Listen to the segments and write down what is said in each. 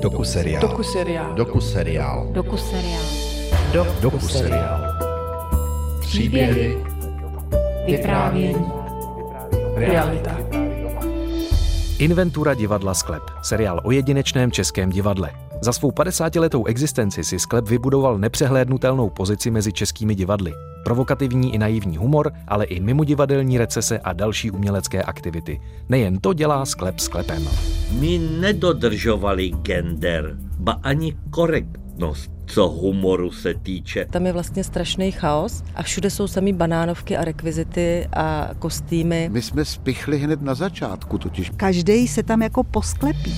Doku seriál. Doku seriál. Doku seriál. Doku seriál. Doku seriál. Příběhy. Vyprávění. Realita. Inventura divadla Sklep, seriál o jedinečném českém divadle. Za svou 50-letou existenci si Sklep vybudoval nepřehlédnutelnou pozici mezi českými divadly. Provokativní i naivní humor, ale i mimodivadelní recese a další umělecké aktivity. Nejen to dělá Sklep sklepem. My nedodržovali gender, ba ani korektnost, co humoru se týče. Tam je vlastně strašný chaos a všude jsou samý banánovky a rekvizity a kostýmy. My jsme spichli hned na začátku totiž. Každý se tam jako posklepí.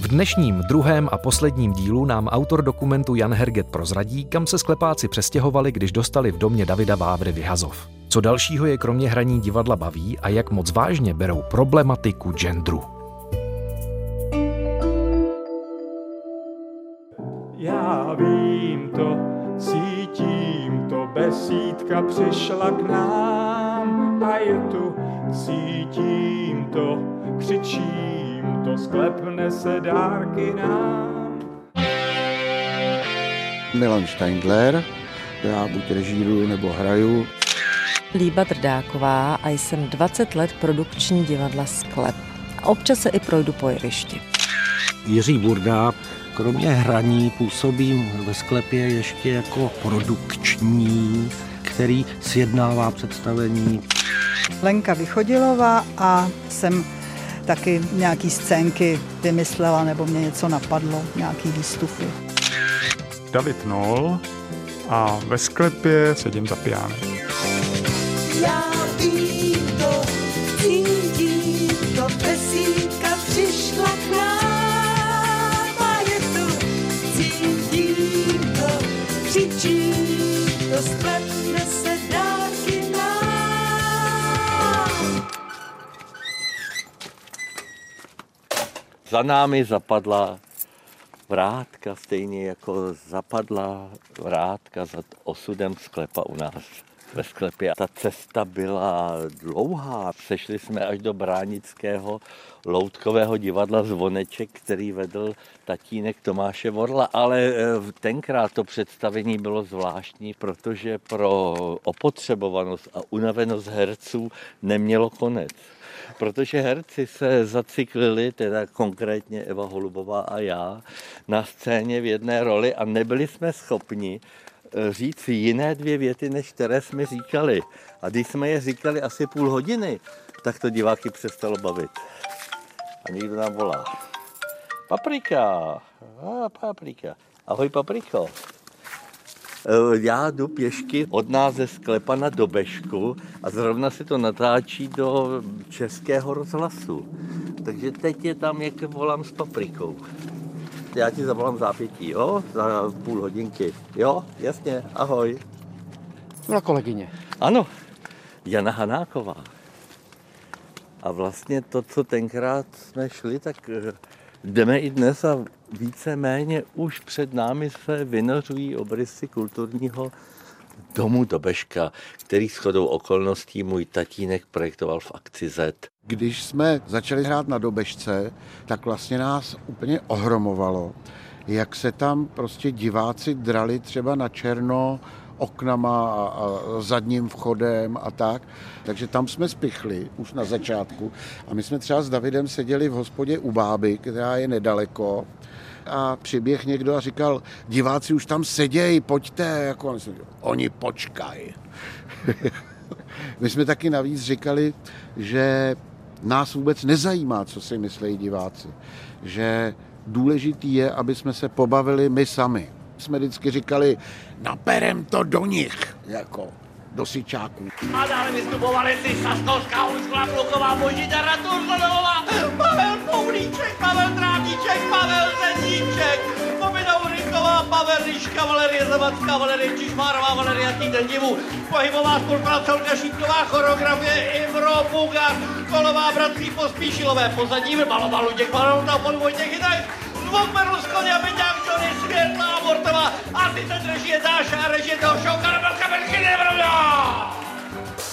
V dnešním druhém a posledním dílu nám autor dokumentu Jan Herget prozradí, kam se sklepáci přestěhovali, když dostali v domě Davida Vávry vyhazov. Co dalšího je kromě hraní divadla baví a jak moc vážně berou problematiku genderu. Já vím to, cítím to, besídka přišla k nám a je tu, cítím to, křičím to, sklepne se dárky nám. Milan Steindler, já buď režíruju nebo hraju. Líba Drdáková a jsem 20 let produkční divadla Sklep. A občas se i projdu po jevišti. Jiří Burda, kromě hraní působí ve sklepě ještě jako produkční, který sjednává představení. Lenka Vychodilová a jsem taky nějaký scénky vymyslela nebo mě něco napadlo, nějaký výstupy. David Nol a ve sklepě sedím za pianem. Já Za námi zapadla vrátka, stejně jako zapadla vrátka za osudem sklepa u nás ve sklepě. Ta cesta byla dlouhá. Sešli jsme až do Bránického loutkového divadla Zvoneček, který vedl tatínek Tomáše Vorla, ale eh, tenkrát to představení bylo zvláštní, protože pro opotřebovanost a unavenost herců nemělo konec protože herci se zaciklili, teda konkrétně Eva Holubová a já, na scéně v jedné roli a nebyli jsme schopni eh, říct jiné dvě věty, než které jsme říkali. A když jsme je říkali asi půl hodiny, tak to diváky přestalo bavit. A někdo nám volá. Paprika, a, paprika. Ahoj, papriko. Eh, Já jdu pěšky od nás ze sklepa na Dobešku a zrovna se to natáčí do českého rozhlasu. Takže teď je tam, jak volám s paprikou. Já ti zavolám zápětí, jo? Za půl hodinky. Jo, jasně, ahoj. Byla kolegyně. Ano, Jana Hanáková. A vlastně to, co tenkrát jsme šli, tak eh, jdeme i dnes a víceméně už před námi se vynořují obrysy kulturního domu Dobeška, který shodou okolností můj tatínek projektoval v akci Z. Když jsme začali hrát na Dobešce, tak vlastně nás úplně ohromovalo, jak se tam prostě diváci drali třeba na černo oknama a, a zadním vchodem a tak. Takže tam jsme spichli už na začátku. A my jsme třeba s Davidem seděli v hospodě u báby, která je nedaleko. A přiběh někdo a říkal, diváci už tam sedějí, pojďte. Jako, říkali, oni počkají. my jsme taky navíc říkali, že nás vůbec nezajímá, co si myslí diváci. Že důležitý je, aby jsme se pobavili my sami. Jsme vždycky říkali, naperem to do nich, jako do sičáků. A dále vystupovali si Saskovská, Uskla, Pluková, Božidara, Turkonová, Pavel Poulíček, Pavel Trávníček, Pavel Zedníček, Povinou Ryková, Pavel Liška, Valerie Zavacká, Valerie Čišmárová, Valerie Týden Divu, pohybová spolupracovka Šítková, choreografie Imro Bugar, Kolová, Bratří Pospíšilové, pozadí Vrbalova, Luděk, Pavelta, Podvojtěch, Hidaj, Zvuk Berlusconi a Beďák, Johnny, Světla, Abortová, asistent režie Dáša a režie toho show, Karabel Kabelky,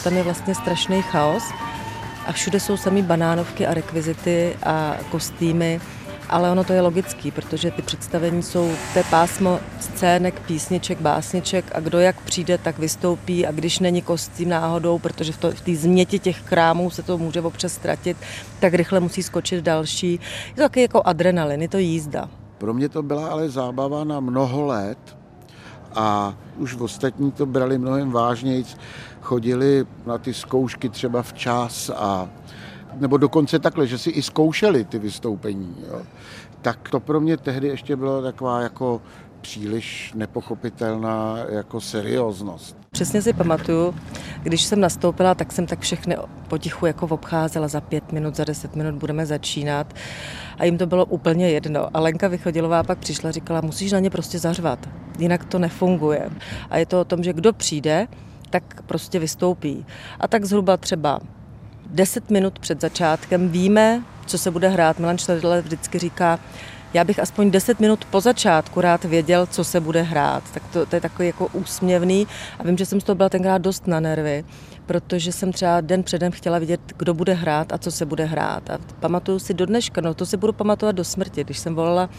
Tam je vlastně strašný chaos a všude jsou samý banánovky a rekvizity a kostýmy Ale ono to je logický, protože ty představení jsou, je pásmo scének, písniček, básniček a kdo jak přijde, tak vystoupí a když není kostým náhodou, protože v, to, v té změti těch krámů se to může občas ztratit, tak rychle musí skočit další. Je to taky jako adrenalin, je to jízda. Pro mě to byla ale zábava na mnoho let a už v ostatní to brali mnohem vážněji. Chodili na ty zkoušky třeba včas a nebo dokonce takhle, že si i zkoušeli ty vystoupení. Jo. Tak to pro mě tehdy ještě bylo taková jako příliš nepochopitelná jako serióznost. Přesně si pamatuju, když jsem nastoupila, tak jsem tak všechny potichu jako obcházela za pět minut, za deset minut budeme začínat a jim to bylo úplně jedno. A Lenka Vychodilová pak přišla a říkala, musíš na ně prostě zařvat, jinak to nefunguje. A je to o tom, že kdo přijde, tak prostě vystoupí. A tak zhruba třeba 10 minut před začátkem víme, co se bude hrát. Milan Šledle vždycky říká, já bych aspoň 10 minut po začátku rád věděl, co se bude hrát. Tak to, to je takový jako úsměvný a vím, že jsem z toho byla tenkrát dost na nervy, protože jsem třeba den předem chtěla vidět, kdo bude hrát a co se bude hrát. A pamatuju si do dneška, no to si budu pamatovat do smrti, když jsem volala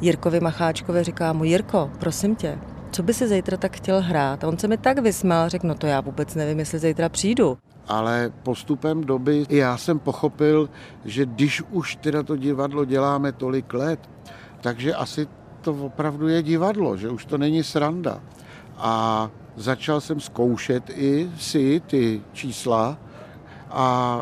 Jirkovi Macháčkovi, říká mu, Jirko, prosím tě, co by si zítra tak chtěl hrát? A on se mi tak vysmál, řekl, no to já vůbec nevím, jestli zítra přijdu ale postupem doby já jsem pochopil, že když už teda to divadlo děláme tolik let, takže asi to opravdu je divadlo, že už to není sranda. A začal jsem zkoušet i si ty čísla a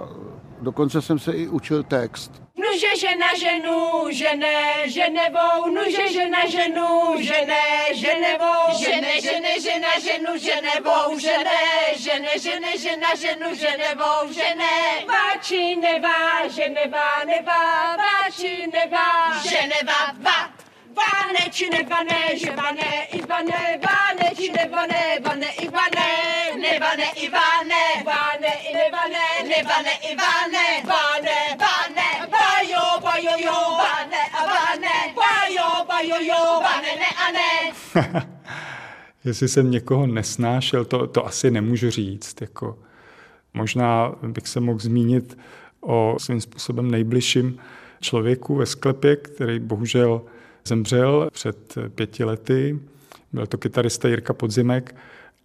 dokonce jsem se i učil text. nuzie się na żenu, żenę, żenewą, nuzie się na żenu, żenę, żenewą, żenę, żenę, żena, żenu, żenewą, żenę, żenę, żenę, żena, żenu, żenewą, żenę. Waci newa, żenewa, newa, waci newa, żenewa, wa. Wane, cine, wane, żewane, i wane, wane, cine, wane, wane, i wane, nevane, i wane, wane, i nevane, nevane, i wane. Jo, vane, ne a ne. Jestli jsem někoho nesnášel, to, to asi nemůžu říct. Jako, možná bych se mohl zmínit o svým způsobem nejbližším člověku ve sklepě, který bohužel zemřel před pěti lety. Byl to kytarista Jirka Podzimek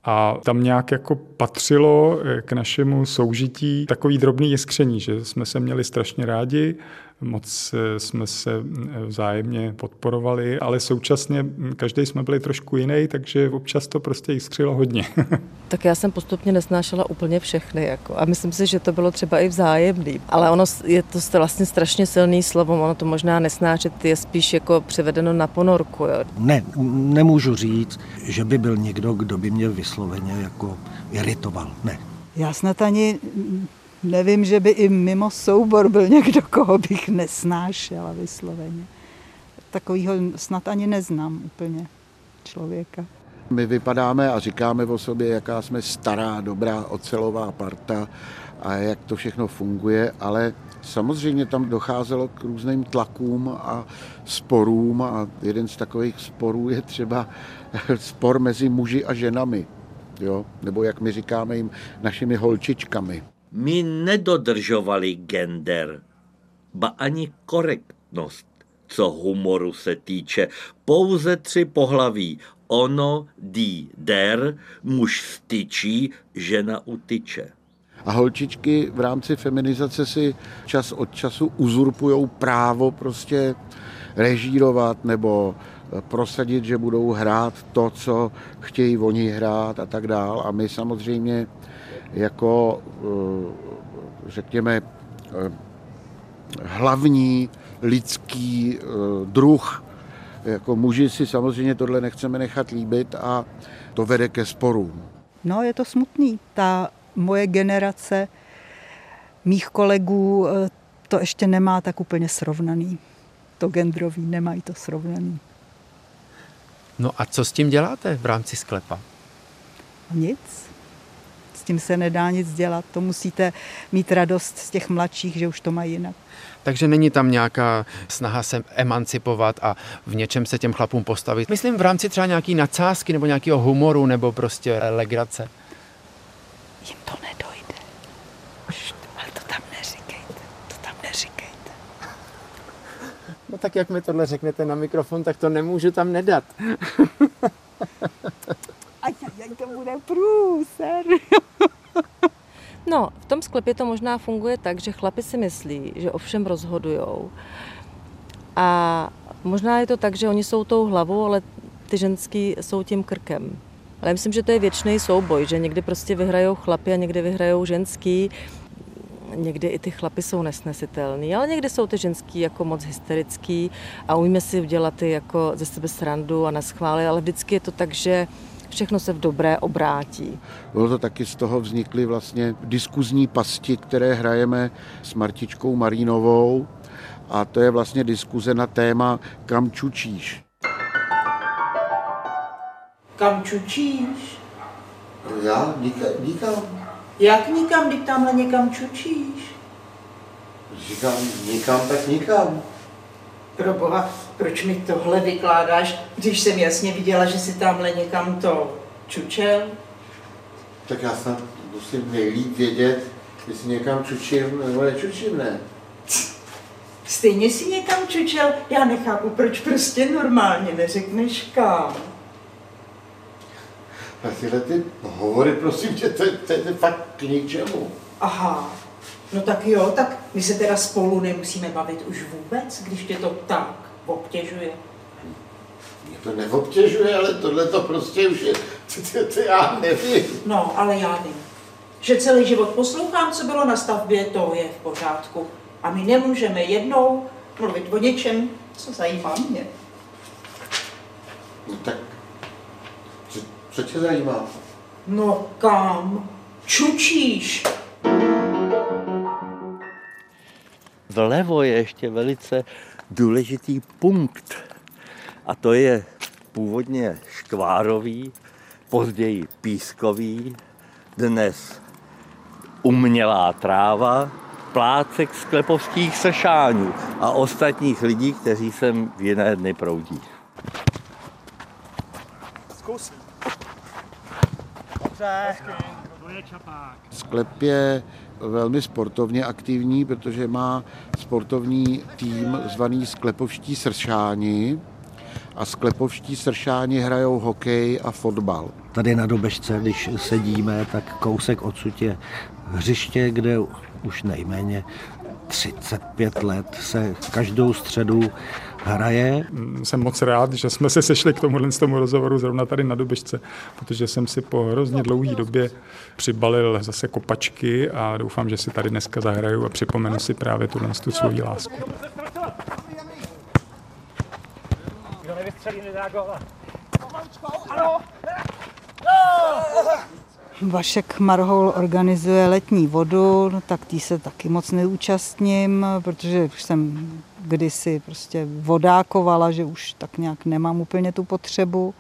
a tam nějak jako patřilo k našemu soužití takový drobný jiskření, že jsme se měli strašně rádi, moc eh, jsme se eh, vzájemně podporovali, ale současně hm, každý jsme byli trošku jiný, takže občas to prostě jiskřilo hodně. tak já jsem postupně nesnášela úplně všechny. Jako, a myslím si, že to bylo třeba i vzájemný. Ale ono je to vlastně strašně silný slovo, ono to možná nesnášet je spíš jako převedeno na ponorku. Jo. Ne, nemůžu říct, že by byl někdo, kdo by mě vysloveně jako iritoval. Ne. Já snad ani nevím, že by i mimo soubor byl někdo, koho bych nesnášela vysloveně. Takovýho snad ani neznám úplně člověka. My vypadáme a říkáme o sobě, jaká jsme stará, dobrá ocelová parta a jak to všechno funguje, ale samozřejmě tam docházelo k různým tlakům a sporům a jeden z takových sporů je třeba spor mezi muži a ženami. Jo? Nebo jak my říkáme jim, našimi holčičkami. My nedodržovali gender, ba ani korektnost, co humoru se týče. Pouze tři pohlaví, ono, dí, der, muž styčí, žena utyče. A holčičky v rámci feminizace si čas od času uzurpují právo prostě režírovat nebo prosadit, že budou hrát to, co chtějí oni hrát a tak dál. A my samozřejmě jako, eh, řekněme, eh, hlavní lidský eh, druh. Jako muži si samozřejmě tohle nechceme nechat líbit a to vede ke sporům. No, je to smutný. Ta moje generace mých kolegů to ještě nemá tak úplně srovnaný. To gendrový nemají to srovnaný. No a co s tím děláte v rámci sklepa? Nic. S tím se nedá nic dělat. To musíte mít radost z těch mladších, že už to mají jinak. Takže není tam nějaká snaha se emancipovat a v něčem se těm chlapům postavit. Myslím v rámci třeba nějaký nadsázky nebo nějakého humoru nebo prostě legrace. Jim to nedojde. Ale to tam neříkejte. To tam neříkejte. No tak jak mi tohle řeknete na mikrofon, tak to nemůžu tam nedat. Aj, to bude průser. No, v tom sklepě to možná funguje tak, že chlapi si myslí, že o všem rozhodujou. A možná je to tak, že oni jsou tou hlavou, ale ty ženský jsou tím krkem. Ale já myslím, že to je věčný souboj, že někdy prostě vyhrajou chlapi a někdy vyhrajou ženský. Někdy i ty chlapy jsou nesnesitelný, ale někdy jsou ty ženský jako moc hysterický a umíme si udělat ty jako ze sebe srandu a naschvály, ale vždycky je to tak, že všechno se v dobré obrátí. Bylo to taky z toho vznikly vlastně diskuzní pasti, které hrajeme s Martičkou Marínovou a to je vlastně diskuze na téma kam čučíš. Kam čučíš? Já? Nikam? nikam. Jak nikam, když tamhle někam čučíš? Říkám nikam, tak nikam. Pro boha, proč mi tohle vykládáš, když jsem jasně viděla, že si tamhle někam to čučel? Tak já snad musím nejlíp vědět, jestli někam čučím nebo nečučím, ne? Stejně si někam čučel, já nechápu, proč prostě normálně neřekneš kam. A tyhle ty hovory, prosím tě, to, to je fakt k ničemu. Aha, no tak jo, tak my se teda spolu nemusíme bavit už vůbec, když tě to tak obtěžuje. Mě to neobtěžuje, ale tohle to prostě už je, to, to, to já nevím. No, ale já vím, že celý život poslouchám, co bylo na stavbě, to je v pořádku. A my nemůžeme jednou mluvit o něčem, co zajímá mě. No tak, co, co tě zajímá? No kam? Čučíš. Vlevo je ještě velice důležitý punkt. A to je původně škvárový, později pískový, dnes umělá tráva, plácek sklepovských sršáňů a ostatních lidí, kteří sem v jiné dny proudí. Zkus. Dobře. Sklep je velmi sportovně aktivní, protože má sportovní tým zvaný Sklepovští sršáni a Sklepovští sršáni hrajou hokej a fotbal. Tady na Dobežce, když sedíme, tak kousek odsud je hřiště, kde už nejméně 35 let se každou středu hraje. Jsem moc rád, že jsme se sešli k tomuhle z tomu rozhovoru zrovna tady na Dobežce, protože jsem si po hrozně dlouhé době přibalil zase kopačky a doufám, že si tady dneska zahraju a připomenu si právě tuhle tu svoji lásku. Kdo nevystřelí, nedá góla. Ano. Vašek Marhoul organizuje letní vodu, no tak tý se taky moc neúčastním, protože už jsem kdysi prostě vodákovala, že už tak nějak nemám úplně tu potřebu.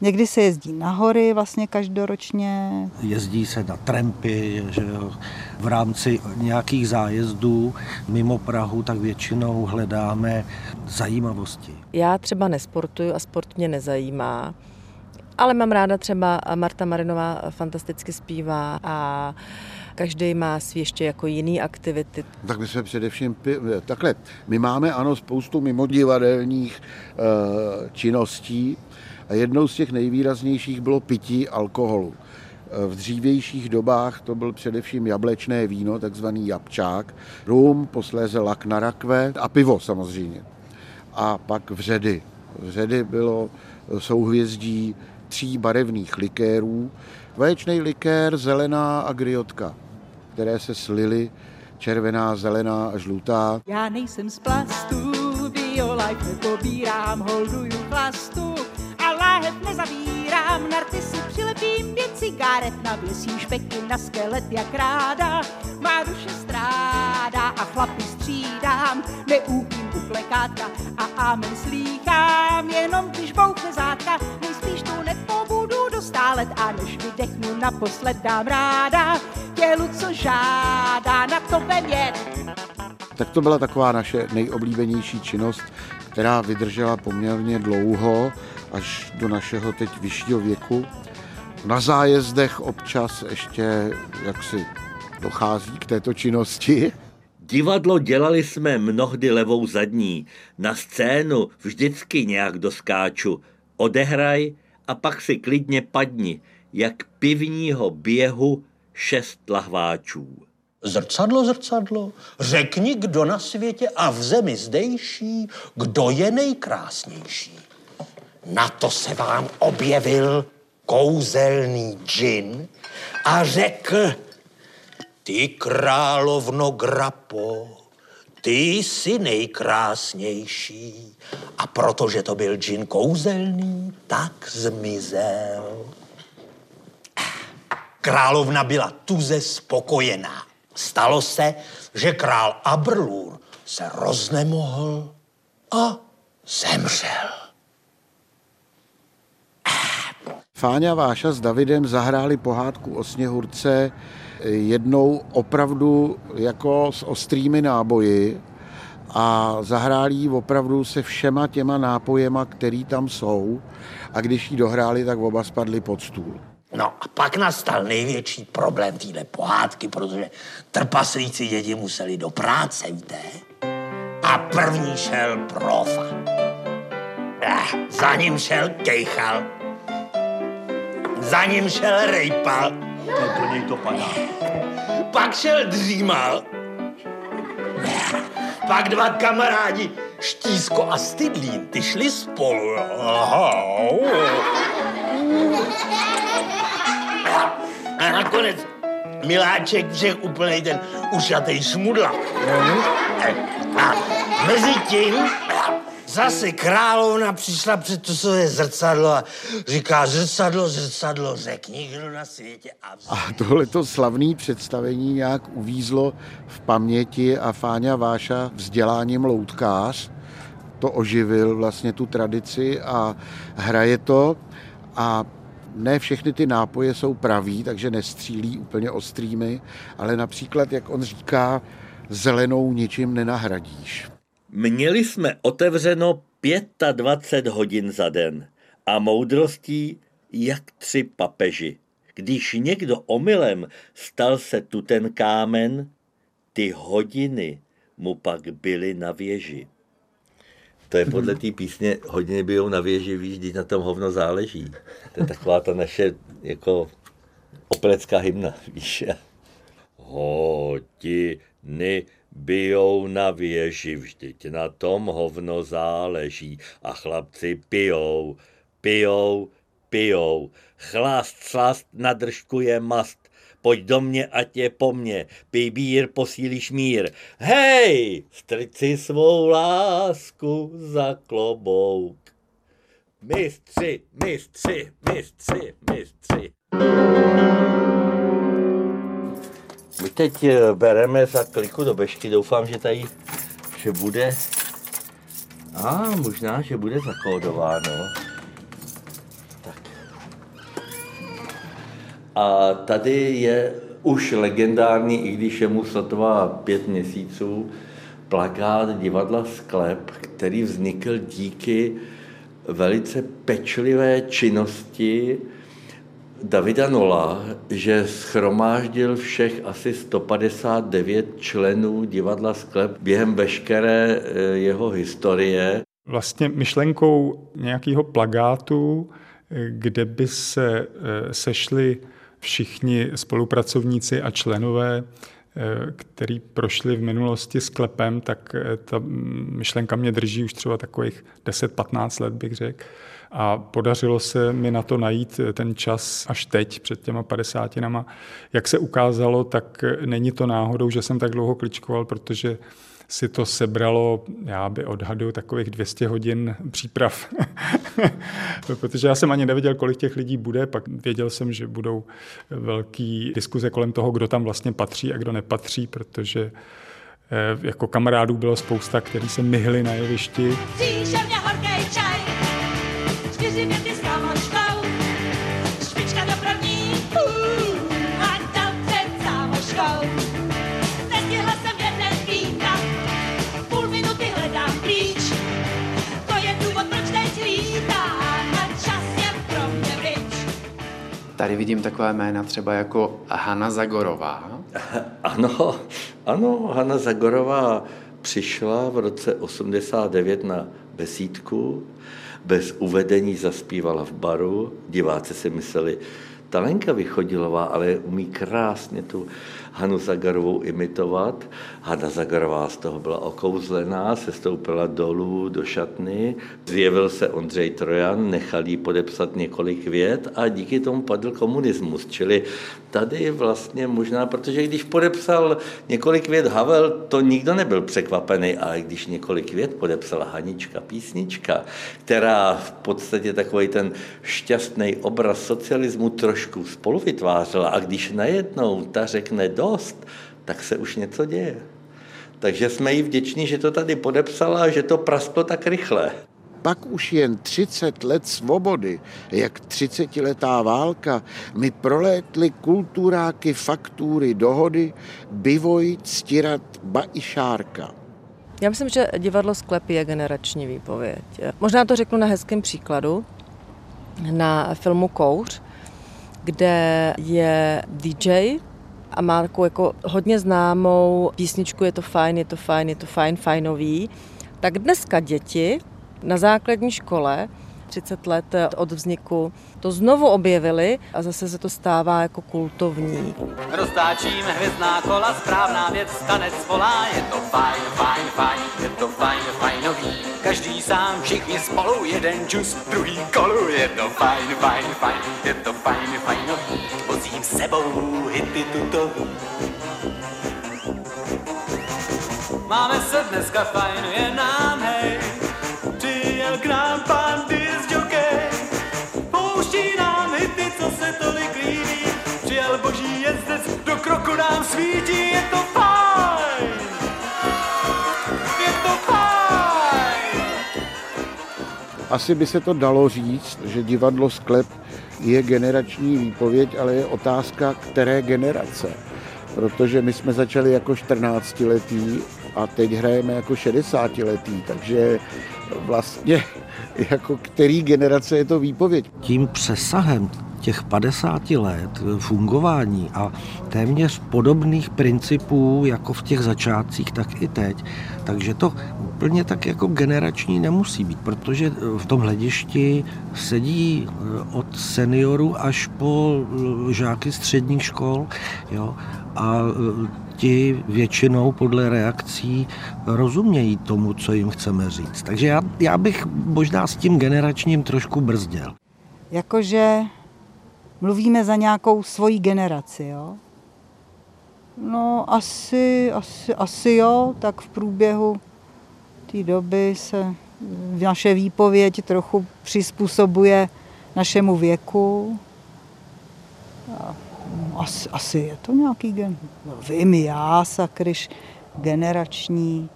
Někdy se jezdí na hory vlastně každoročně. Jezdí se na trampy, že jo. v rámci nějakých zájezdů mimo Prahu, tak většinou hledáme zajímavosti. Já třeba nesportuju a sport mě nezajímá, ale mám ráda třeba Marta Marinová fantasticky zpívá a každý má svý ještě jako jiný aktivity. Tak my jsme především, takhle, my máme ano spoustu mimodivadelních e, činností a jednou z těch nejvýraznějších bylo pití alkoholu. E, V dřívějších dobách to byl především jablečné víno, takzvaný jabčák, rum, posléze lak na rakve a pivo samozřejmě. A pak vředy. Vředy bylo souhvězdí tří barevných likérů. Vaječný likér, zelená a griotka, které se slily červená, zelená a žlutá. Já nejsem z plastu, biolife nepobírám, holduju plastu a láhev nezavírám, narcisy přilepím pět cigaret, navěsím špeky na skelet jak ráda, má duše strádá a chlapy střídám, neúpím u plekátka a amen slýchám, jenom když bouchne zátka, nejspíš tu nepobudu dostálet a než vydechnu naposled dám ráda, tělu co žádá, na to vem jet. Tak to byla taková naše nejoblíbenější činnost, která vydržela poměrně dlouho, až do našeho teď vyššího věku. Na zájezdech občas ještě jaksi dochází k této činnosti. Divadlo dělali jsme mnohdy levou zadní. Na scénu vždycky nějak doskáču. Odehraj a pak si klidně padni, jak pivního běhu šest lahváčů. Zrcadlo, zrcadlo, řekni, kdo na světě a v zemi zdejší, kdo je nejkrásnější. Na to se vám objevil kouzelný džin a řekl, ty královno Grapo, ty jsi nejkrásnější. A protože to byl džin kouzelný, tak zmizel. Královna byla tuze spokojená. Stalo se, že král Abrlur se roznemohl a zemřel. Fáňa Váša s Davidem zahráli pohádku o Sněhurce jednou opravdu jako s ostrými náboji a zahráli ji opravdu se všema těma nápojema, který tam jsou a když ji dohráli, tak oba spadli pod stůl. No a pak nastal největší problém téhle pohádky, protože trpaslíci děti museli do práce, víte? A první šel profa. Eh, za ním šel kejchal. Za ním šel rejpal. No to něj to padá. Pak šel dřímal. Eh, Pak dva kamarádi, Štísko a Stydlín, ty šli spolu. Aha. A nakonec Miláček všech úplnej ten ušatej šmudla. A mezi tím zase královna přišla před to své zrcadlo a říká, zrcadlo, zrcadlo, řekni, kdo na světě a A tohleto slavné představení nějak uvízlo v paměti a Fáňa Váša vzděláním loutkář. To oživil vlastně tu tradici a hraje to. A ne všechny ty nápoje jsou praví, takže nestřílí úplně ostrými, ale například, jak on říká, zelenou ničím nenahradíš. Měli jsme otevřeno 25 hodin za den a moudrostí jak tři papeži. Když někdo omylem stal se tu ten kámen, ty hodiny mu pak byly na věži. To je podle té písně hodiny bijou na věži, víš, když na tom hovno záleží. To je taková ta naše jako operecká hymna, víš. Hodiny bijou na věži, vždyť na tom hovno záleží. A chlapci pijou, pijou, pijou. Chlast, slast, na držku je mast. Pojď do mě, ať je po mně. Pij bír, posílíš mír. Hej, strč si svou lásku za klobouk. Mistři, mistři, mistři, mistři. My teď eh, bereme za kliku do bešky, doufám, že tady že bude, a možná, že bude zakódováno. A tady je už legendární, i když je mu sotva pět měsíců, plakát divadla Sklep, který vznikl díky velice pečlivé činnosti Davida Nola, že schromáždil všech asi 159 členů divadla Sklep během veškeré eh, jeho historie. Vlastně myšlenkou nějakého plagátu, eh, kde by se eh, sešli všichni spolupracovníci a členové, který prošli v minulosti sklepem, tak ta myšlenka mě drží už třeba takových 10-15 let, bych řekl. A podařilo se mi na to najít ten čas až teď, před těma padesátinama. Jak se ukázalo, tak není to náhodou, že jsem tak dlouho kličkoval, protože si to sebralo, já by odhadu, takových 200 hodin příprav. Protože já jsem ani nevěděl, kolik těch lidí bude, pak věděl jsem, že budou velký diskuze kolem toho, kdo tam vlastně patří a kdo nepatří, protože eh, jako kamarádů bylo spousta, kteří se myhli na jevišti. Čtyři věty s špička uh, a dal před. Tady vidím takové jména třeba jako Hanna Zagorová. Ano, Ano, Hanna Zagorová přišla v roce 89 na besídku, bez uvedení zaspívala v baru. Diváci si mysleli, Talenka Vychodilová ale umí krásně tu Hanu Zagarovou imitovat. Hana Zagarová z toho byla okouzlená, se stoupila dolů do šatny, zjevil se Ondřej Trojan, nechal jí podepsat několik vět a díky tomu padl komunismus. Čili tady vlastně možná, protože když podepsal několik vět Havel, to nikdo nebyl překvapený, ale když několik vět podepsala Hanička písnička, která v podstatě takový ten šťastný obraz socialismu trošku spolu vytvářela a když najednou ta řekne dost, tak se už něco děje. Takže jsme jí vděční, že to tady podepsala a že to prasklo tak rychle. Pak už jen 30 let svobody, jak 30-letá válka, mi prolétly kulturáky, faktury, dohody, bivoj, ctirat, ba i šárka. Já myslím, že divadlo Sklep je generační výpověď. Možná to řeknu na hezkém příkladu. Na filmu Kouř, kde je DJ a má takovou jako hodně známou písničku Je to fajn, je to fajn, je to fajn, fajnový. Tak dneska děti na základní škole 30 let od vzniku to znovu objevili a zase se to stává jako kultovní. Roztáčíme hvězdná kola, správná věc, tanec volá, je to fajn, fajn, fajn, je to fajn, fajnový. Každý sám, všichni spolu, jeden čus, druhý kolu, je to fajn, fajn, fajn, je to fajn, fajnový. Vozím sebou hity tuto. Máme se dneska fajn, je nám hej, přijel k nám pan disjokej. Pouští nám hity, co se tolik líbí. Přijel boží jezdec, do kroku nám svítí. Je to! Je to fajn! Asi by se to dalo říct, že divadlo Sklep je generační výpověď, ale je otázka, které generace. Protože my jsme začali jako 14-letý a teď hrajeme jako 60-letý, takže vlastně jako který generace je to výpověď. Tím přesahem těch 50 let fungování a téměř podobných principů jako v těch začátcích, tak i teď. Takže to úplně tak jako generační nemusí být, protože v tom hledišti sedí od seniorů až po žáky středních škol. Jo? A ti většinou podle reakcí rozumějí tomu, co jim chceme říct. Takže já, já bych možná s tím generačním trošku brzdil. Jakože mluvíme za nějakou svoji generaci, jo? No asi, asi, asi jo, tak v průběhu té doby se naše výpověď trochu přizpůsobuje našemu věku. Asi, asi je to nějaký gen. No, vím já, sakryš, generační.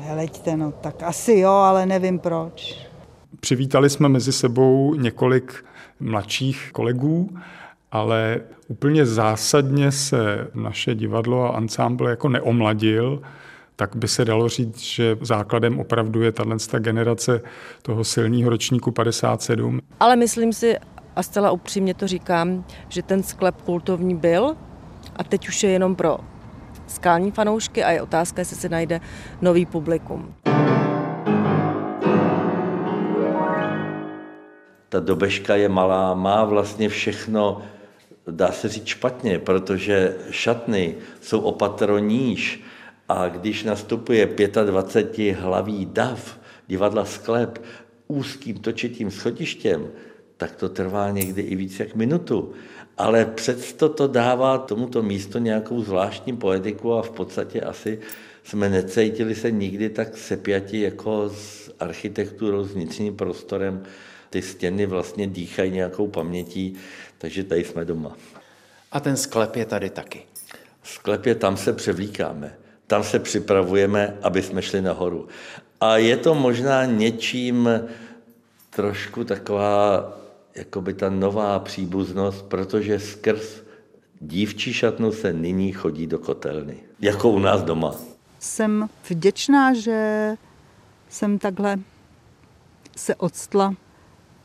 Heleďte, no tak asi jo, ale nevím proč. Přivítali jsme mezi sebou několik mladších kolegů, ale úplně zásadně se naše divadlo a ansámbl jako neomladil, tak by se dalo říct, že základem opravdu je tato generace toho silného ročníku 57. Ale myslím si, a zcela upřímně to říkám, že ten sklep kultovní byl a teď už je jenom pro skální fanoušky a je otázka, jestli se najde nový publikum. Ta dobežka je malá, má vlastně všechno, dá se říct špatně, protože šatny jsou opatro níž a když nastupuje 25 hlavý dav divadla Sklep úzkým točitým schodištěm, tak to trvá někdy i víc jak minutu. Ale přesto to dává tomuto místu nějakou zvláštní poetiku a v podstatě asi jsme necítili se nikdy tak sepjati jako s architekturou, s vnitřním prostorem. Ty stěny vlastně dýchají nějakou pamětí, takže tady jsme doma. A ten sklep je tady taky. Sklep je, tam se převlíkáme. Tam se připravujeme, aby jsme šli nahoru. A je to možná něčím trošku taková jakoby ta nová příbuznost, protože skrz dívčí šatnu se nyní chodí do kotelny, jako u nás doma. Jsem vděčná, že jsem takhle se odstla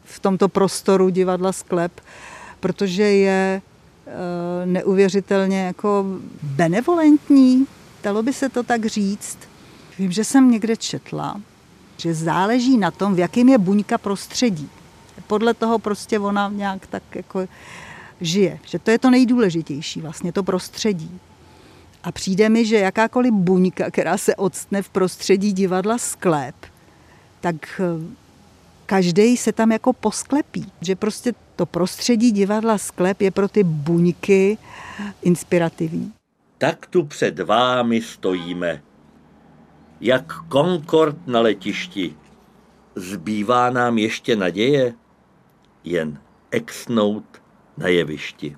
v tomto prostoru divadla Sklep, protože je eh, neuvěřitelně jako benevolentní, dalo by se to tak říct. Vím, že jsem někde četla, že záleží na tom, v jakém je buňka prostředí. Podle toho prostě ona nějak tak jako žije. Že to je to nejdůležitější, vlastně to prostředí. A přijde mi, že jakákoliv buňka, která se odstne v prostředí divadla sklep, tak eh, každý se tam jako posklepí. Že prostě to prostředí divadla sklep je pro ty buňky inspirativní. Tak tu před vámi stojíme, jak Concord na letišti. Zbývá nám ještě naděje? Jen exnout na jevišti.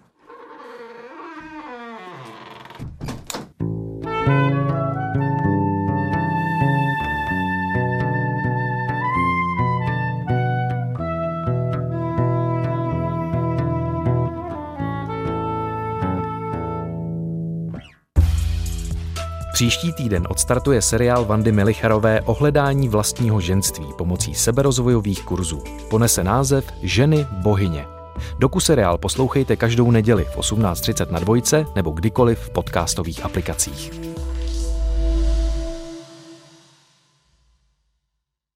Příští týden odstartuje seriál Vandy Melicharové o hledání vlastního ženství pomocí seberozvojových kurzů. Ponese název Ženy bohyně. Doku seriál poslouchejte každou neděli v 18.30 na dvojce nebo kdykoliv v podcastových aplikacích.